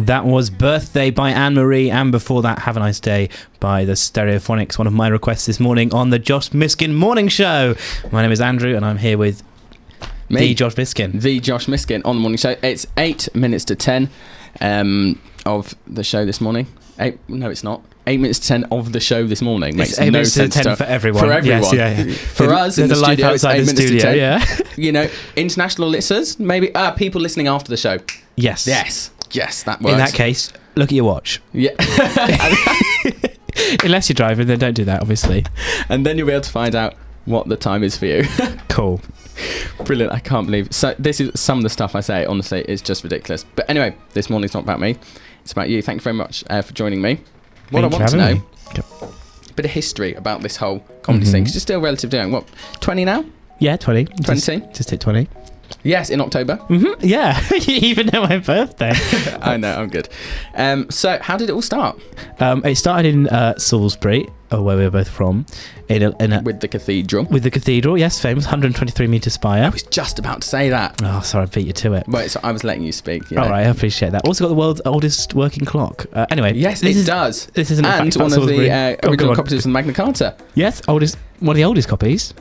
That was Birthday by Anne Marie, and before that, Have a Nice Day by the Stereophonics, one of my requests this morning on the Josh Miskin Morning Show. My name is Andrew, and I'm here with Me. the Josh Miskin. The Josh Miskin on the morning show. It's eight minutes to ten um, of the show this morning. Eight? No, it's not. Eight minutes to ten of the show this morning makes It's eight no minutes to sense 10 for everyone. For everyone. Yes, yeah, yeah. For us in the a light studio, outside eight the minutes to studio, 10. yeah. you know, international listeners, maybe uh, people listening after the show. Yes. Yes, yes, that works. In that case, look at your watch. yeah. Unless you're driving, then don't do that, obviously. and then you'll be able to find out what the time is for you. Cool. Brilliant! I can't believe. So this is some of the stuff I say. Honestly, it's just ridiculous. But anyway, this morning's not about me. It's about you. Thank you very much uh, for joining me. What Thank I want to know, a bit of history about this whole comedy Mhm. scene. Because you're still relatively young. What, 20 now? Yeah, 20. 20? Just, just hit 20. Yes, in October. hmm Yeah, you even know my birthday. I know. I'm good. Um, so how did it all start? Um, it started in uh, Salisbury, uh, where we were both from, in a, in a, With the cathedral. with the cathedral. Yes, famous 123 meter spire. I was just about to say that. Oh, sorry, I beat you to it. Wait, so I was letting you speak. Yeah. All right, I appreciate that. Also got the world's oldest working clock. Uh, anyway, Yes, this it is, does. This isn't a and one of the Salisbury. uh, Oh, original on. copies of the Magna Carta. Yes, oldest. One of the oldest copies.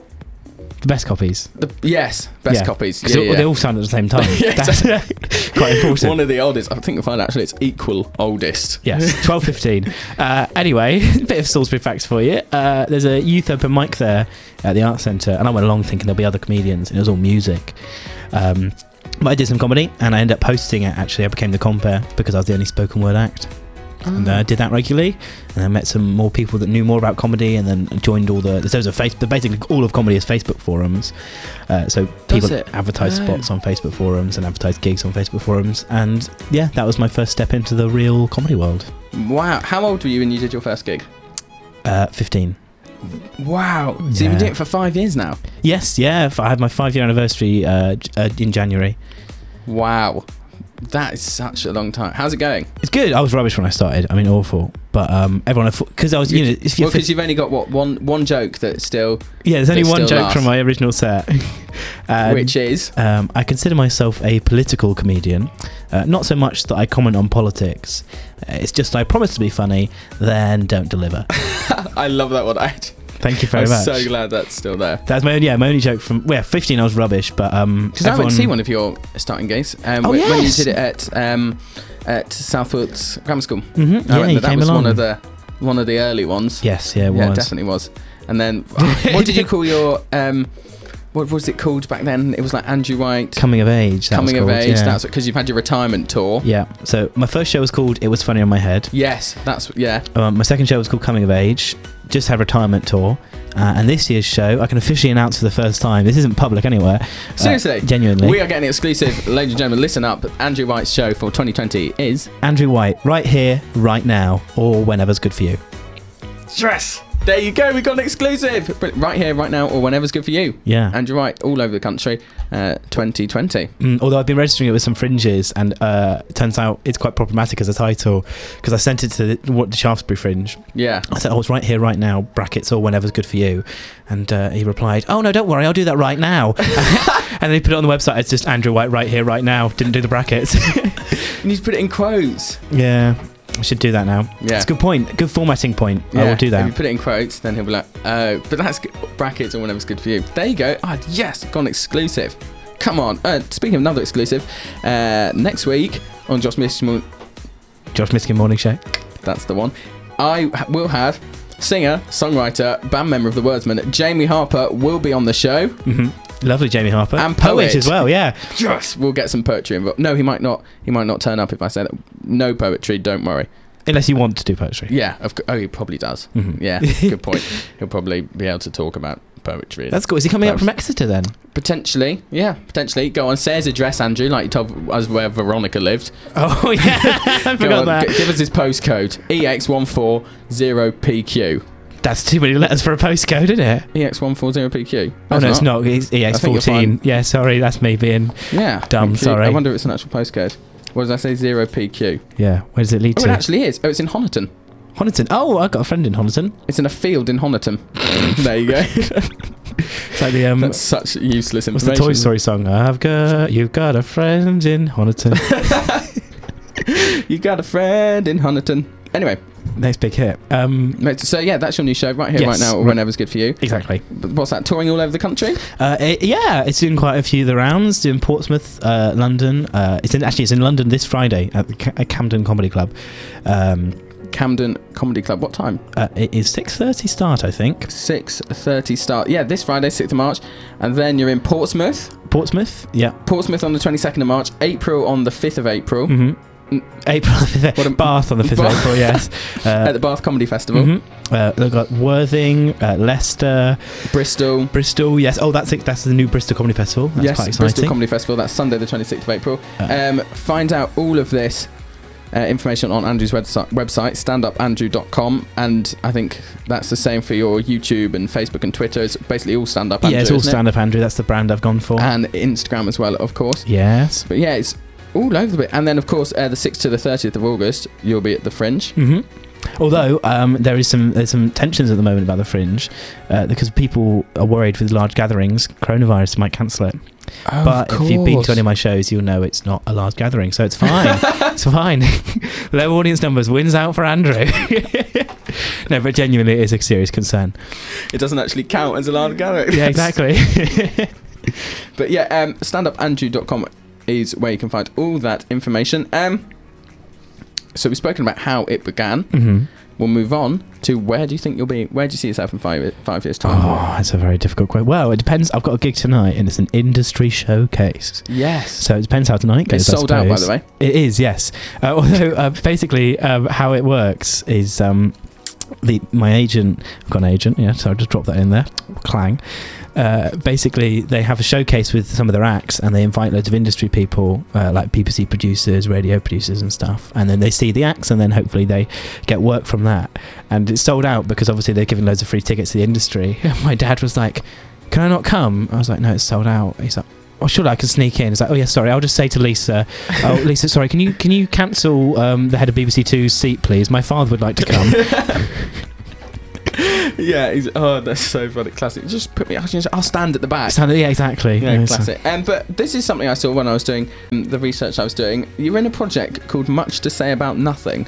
The best copies. The, yes, best Yeah. copies. Yeah, they, yeah. they all sound at the same time. Yeah, That's quite important. One of the oldest. I think you'll find actually it's equal oldest. Yes, twelve fifteen. Uh, anyway, a bit of Salisbury facts for you. Uh, there's a youth open mic there at the Art Centre, and I went along thinking there'll be other comedians, and it was all music. Um, but I did some comedy, and I ended up hosting it. Actually, I became the compere because I was the only spoken word act, and uh, did that regularly. And I met some more people that knew more about comedy, and then joined all the. There's a face. Basically, all of comedy is Facebook forums. Uh, so people advertise Oh. spots on Facebook forums and advertise gigs on Facebook forums, and yeah, that was my first step into the real comedy world. Wow. How old were you when you did your first gig? Uh, 15. Wow. So you've been doing it for five years now. Yes, yeah. I had my five year anniversary uh, uh, in January. Wow. That is such a long time. How's it going? It's good. I was rubbish when I started. I mean, awful. But um, everyone, because I was, you know, if Well, because you've only got what one one joke that still, yeah, there's only one joke lasts. from my original set. Um, which is um, I consider myself a political comedian. Uh, not so much that I comment on politics. Uh, it's just I promise to be funny, then don't deliver. I love that one. I, Thank you very much. I'm much. so glad that's still there. That's my only, yeah, my only joke from yeah, 15 I was rubbish, but um, Because I went to see one of your starting gigs um, Oh, wh- when you did it at um, at Southwood Grammar School. Mhm, I yeah, that came was one of the one of the early ones. Yes, yeah, it yeah, was. definitely was. And then, what did you call your um, what was it called back then? It was like Andrew White Coming of age. that coming was of called, age. yeah. That's because you've had your retirement tour. Yeah. So my first show was called "It Was Funny on My Head." Yes, that's yeah. Um, my second show was called "Coming of Age." Just had retirement tour, uh, and this year's show I can officially announce for the first time. This isn't public anywhere. uh, Seriously, genuinely. we are getting exclusive, ladies and gentlemen. Listen up. Andrew White's show for 2020 is Andrew White, right here, right now, or whenever's good for you. Stress. There you go. We got an exclusive right here, right now, or whenever's good for you. Yeah. Andrew White, all over the country, uh, 2020. Mm, although I've been registering it with some fringes, and uh, turns out it's quite problematic as a title because I sent it to the, what the Shaftesbury Fringe. Yeah. I said, "Oh, it's right here, right now." Brackets or whenever's good for you, and uh, he replied, "Oh no, don't worry, I'll do that right now." and then he put it on the website. It's just Andrew White right here, right now. Didn't do the brackets. You need to put it in quotes. yeah, I should do that now. Yeah. it's a good point. Good formatting point. I will do If you put it in quotes, then he'll be like, oh, but that's good. brackets or whatever's good for you. There you go. Ah, yes, gone exclusive. Come on. Uh, speaking of another exclusive, uh, next week on Josh Miskin, Josh Miskin Morning Show. that's the one. I will have singer, songwriter, band member of the Wordsman, Jamie Harper will be on the show. hmm Lovely Jamie Harper. And poet poet. as well, yeah. Yes, we'll get some poetry involved. No, he might not. He might not turn up if I say that. No poetry. Don't worry. Unless you want to do poetry. Yeah. Of co- oh, he probably does. Mhm. Yeah. Good point. He'll probably be able to talk about poetry. That's cool. Is he coming up from Exeter then? Potentially, yeah, potentially. Go on, say his address, Andrew, like you told us where Veronica lived. Oh, yeah. I forgot on, that. give us his postcode E EX140PQ. That's too many letters for a postcode, isn't it? EX140PQ. Oh, no, it's not. It's I think you're fine. EX14. Yeah, sorry. That's me being Yeah. dumb. PQ. Sorry. I wonder if it's an actual postcode. What does I say? 0PQ. yeah. Where does it lead Oh, to? it actually is. Oh, it's in Honiton. Honiton. Oh, I got a friend in Honiton. It's in a field in Honiton. there you go. It's like the um. That's such useless What's information. the Toy Story song? I've got you've got a friend in Honiton. You got a friend in Honiton. Anyway, Next big hit. Um, so yeah, that's your new show right here, Yes. right now, or Right. whenever's good for you. exactly. What's that? Touring all over the country? Uh, it- yeah, it's doing quite a few of the rounds. Doing Portsmouth, uh, London. Uh, it's in actually it's in London this Friday at the Camden Comedy Club. Um, Camden Comedy Club. What time? uh, it is six thirty start, I think. Six thirty start. Yeah, this Friday, sixth of March, and then you're in Portsmouth. Portsmouth. Yeah. Portsmouth on the twenty second of March. April on the fifth of April hmm Mm. April the fifth. What a- Bath on the fifth of April. Yes. at Uh, the Bath Comedy Festival. mhm. uh, they've got Worthing, uh, Leicester, Bristol. Bristol. Yes. Oh, that's it. That's the new Bristol Comedy Festival. That's yes, quite Bristol exciting. Comedy Festival. That's Sunday, the twenty sixth of April. Uh, Um, find out all of this. Uh, information on Andrew's website, website standupandrew.com, and I think that's the same for your YouTube and Facebook and Twitter. It's basically all stand up. yeah, it's all stand up, Andrew. That's the brand I've gone for. and Instagram as well, of course. yes. But yeah, it's all over the bit. And then, of course, uh, the 6th to the 30th of August, you'll be at the Fringe. hmm Although um, there is some there's some tensions at the moment about the fringe uh, because people are worried with large gatherings, coronavirus might cancel it. Oh, but if you've been to any of my shows, you'll know it's not a large gathering, so it's fine. it's fine. Low audience numbers wins out for Andrew. no, but genuinely, it is a serious concern. it doesn't actually count as a large gathering. Yeah, exactly. But yeah, um, standupandrew.com is where you can find all that information. Um, so we've spoken about how it began. hmm We'll move on to where do you think you'll be? Where do you see yourself in five five years' time? Oh, it's a very difficult question. Well, it depends. I've got a gig tonight, and it's an industry showcase. Yes. So it depends how tonight goes. It's sold out, by the way. It is, yes. Uh, although uh, basically, um, how it works is um, the my agent. I've got an agent. Yeah, so I'll just drop that in there. Clang. Uh, basically, they have a showcase with some of their acts, and they invite loads of industry people, uh, like BBC producers, radio producers, and stuff. And then they see the acts, and then hopefully they get work from that. And it's sold out because obviously they're giving loads of free tickets to the industry. my dad was like, "Can I not come?" I was like, "No, it's sold out." He's like. Oh, surely I can sneak in. It's like, oh yeah, sorry. I'll just say to Lisa, oh Lisa, sorry. Can you can you cancel um, the head of BBC Two's seat, please? My father would like to come. yeah. He's, oh, that's so funny. Classic. Just put me. I'll stand at the back. So, yeah, exactly. Yeah, Yeah, classic. Um, but this is something I saw when I was doing um, the research I was doing. You're in a project called Much to Say About Nothing.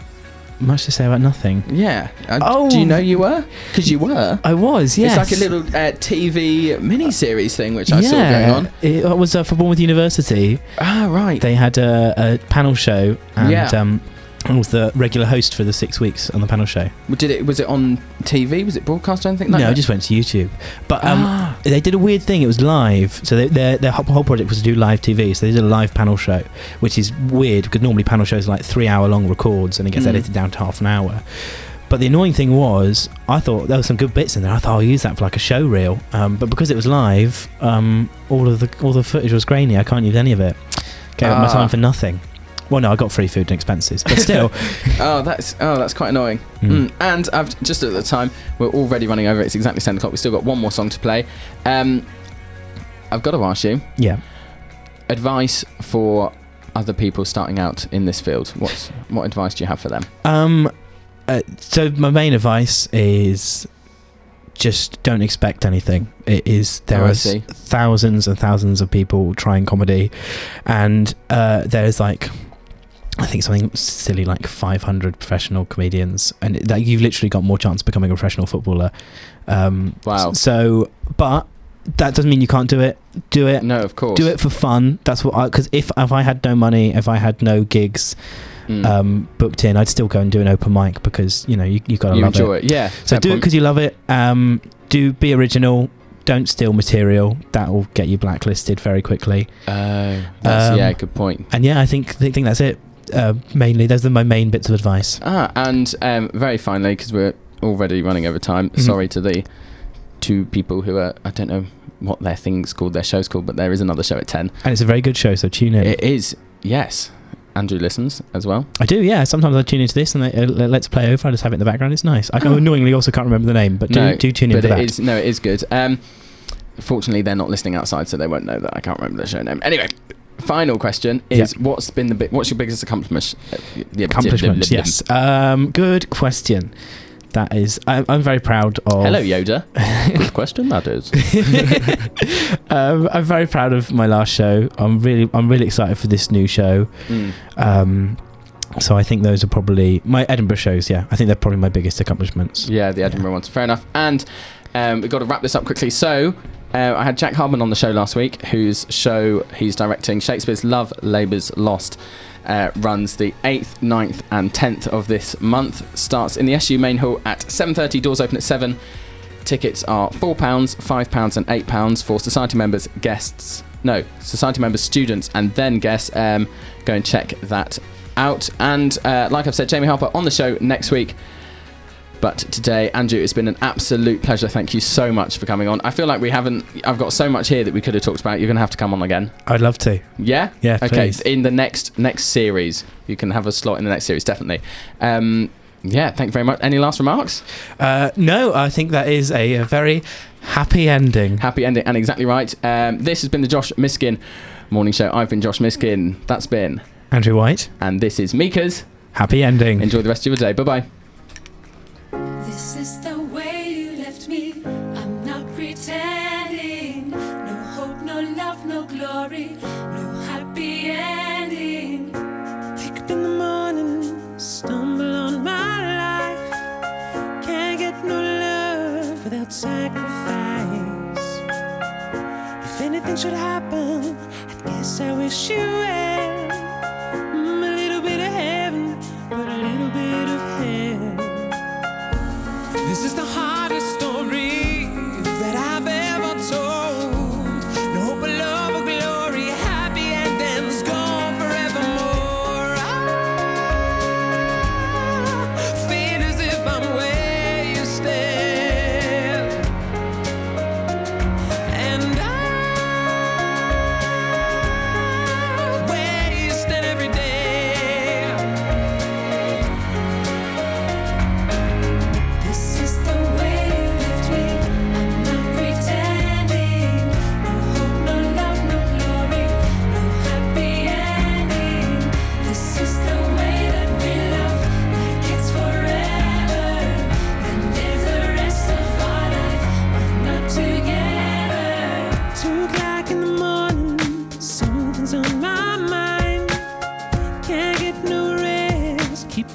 Much to say about nothing. Yeah. Uh, Oh. Do you know you were? Because you were. I was, yes. It's like a little uh, TV mini-series thing which I saw going on. It was uh, for Bournemouth University. Ah, right. They had a, a panel show, and Yeah. um, I was the regular host for the six weeks on the panel show. Did it? Was it on TV? Was it broadcast or anything like no, that? I just went to YouTube. But um, Ah. they did a weird thing. It was live. So they, their their whole whole project was to do live TV. So they did a live panel show, which is weird because normally panel shows are like three hour long records and it gets Mm. edited down to half an hour. But the annoying thing was, I thought there were some good bits in there. I thought I'll use that for like a show reel. Um, but because it was live, um, all of the all the footage was grainy. I can't use any of it. Gave up my Ah. time for nothing. Well, no, I got free food and expenses, but still. Oh, that's oh, that's quite annoying. Mm. Mm. And I've just at the time we're already running over. It's exactly ten o'clock. We've still got one more song to play. Um, I've got to ask you yeah. advice for other people starting out in this field. What's what advice do you have for them? Um, uh, so my main advice is just don't expect anything. It is there Oh, are thousands and thousands of people trying comedy, and uh, there's like. I think something silly like 500 professional comedians, and it- like you've literally got more chance of becoming a professional footballer. Um, Wow. So, but that doesn't mean you can't do it. Do it No, of course. do it for fun. That's what I because if if I had no money, if I had no gigs, Mm. um, booked in, I'd still go and do an open mic because you know you you gotta You love enjoy it, yeah, So do it because you love it. Um, do be original. Don't steal material. That will get you blacklisted very quickly. Oh, that's- Um, yeah, good point. And yeah, I think I think that's it. Uh, mainly, those are my main bits of advice. Ah, and um, very finally, because we're already running over time. Mhm. Sorry to the two people who are. I don't know what their thing's called, their show's called, but there is another show at ten. And it's a very good show, so tune in. It is. Yes, Andrew listens as well. I do, yeah. Sometimes I tune into this and they, uh, let's play over. I just have it in the background. It's nice. I Oh. annoyingly also can't remember the name, but do, no, do tune in for that. is- no, it is good. Um, fortunately, they're not listening outside, so they won't know that I can't remember the show name. Anyway, final question is: What's been the bi- what's your biggest accomplishment? Uh, yeah, Accomplishment, yes. Um, good question. That is, I, I'm very proud of. Hello, Yoda. Good question. That is. um, I'm very proud of my last show. I'm really, I'm really excited for this new show. Mm. Um, so I think those are probably my Edinburgh shows. Yeah, I think they're probably my biggest accomplishments. Yeah, the Edinburgh ones. Fair enough. And um, we've got to wrap this up quickly. So, uh, I had Jack Harmon on the show last week, whose show he's directing, Shakespeare's Love, Labour's Lost. Uh, runs the 8th, 9th and 10th of this month. Starts in the SU main hall at 7.30, doors open at 7. Tickets are £4, £5 and £8 for society members, guests, no, society members, students and then guests. Um, go and check that out. And uh, like I've said, Jamie Harper on the show next week. But today, Andrew, it's been an absolute pleasure. Thank you so much for coming on. I feel like we haven't. I've got so much here that we could have talked about. You're going to have to come on again. I'd love to. Yeah. Yeah, Okay. please. In the next next series, you can have a slot in the next series, definitely. Um, yeah. Thank you very much. Any last remarks? Uh, no, I think that is a, a very happy ending. Happy ending, and exactly right. Um, this has been the Josh Miskin morning show. I've been Josh Miskin. That's been Andrew White. and this is Mika's. Happy ending. Enjoy the rest of your day. Bye bye. This is the way you left me. I'm not pretending. No hope, no love, no glory, no happy ending. Wake up in the morning, stumble on my life. Can't get no love without sacrifice. If anything should happen, I guess I wish you. keep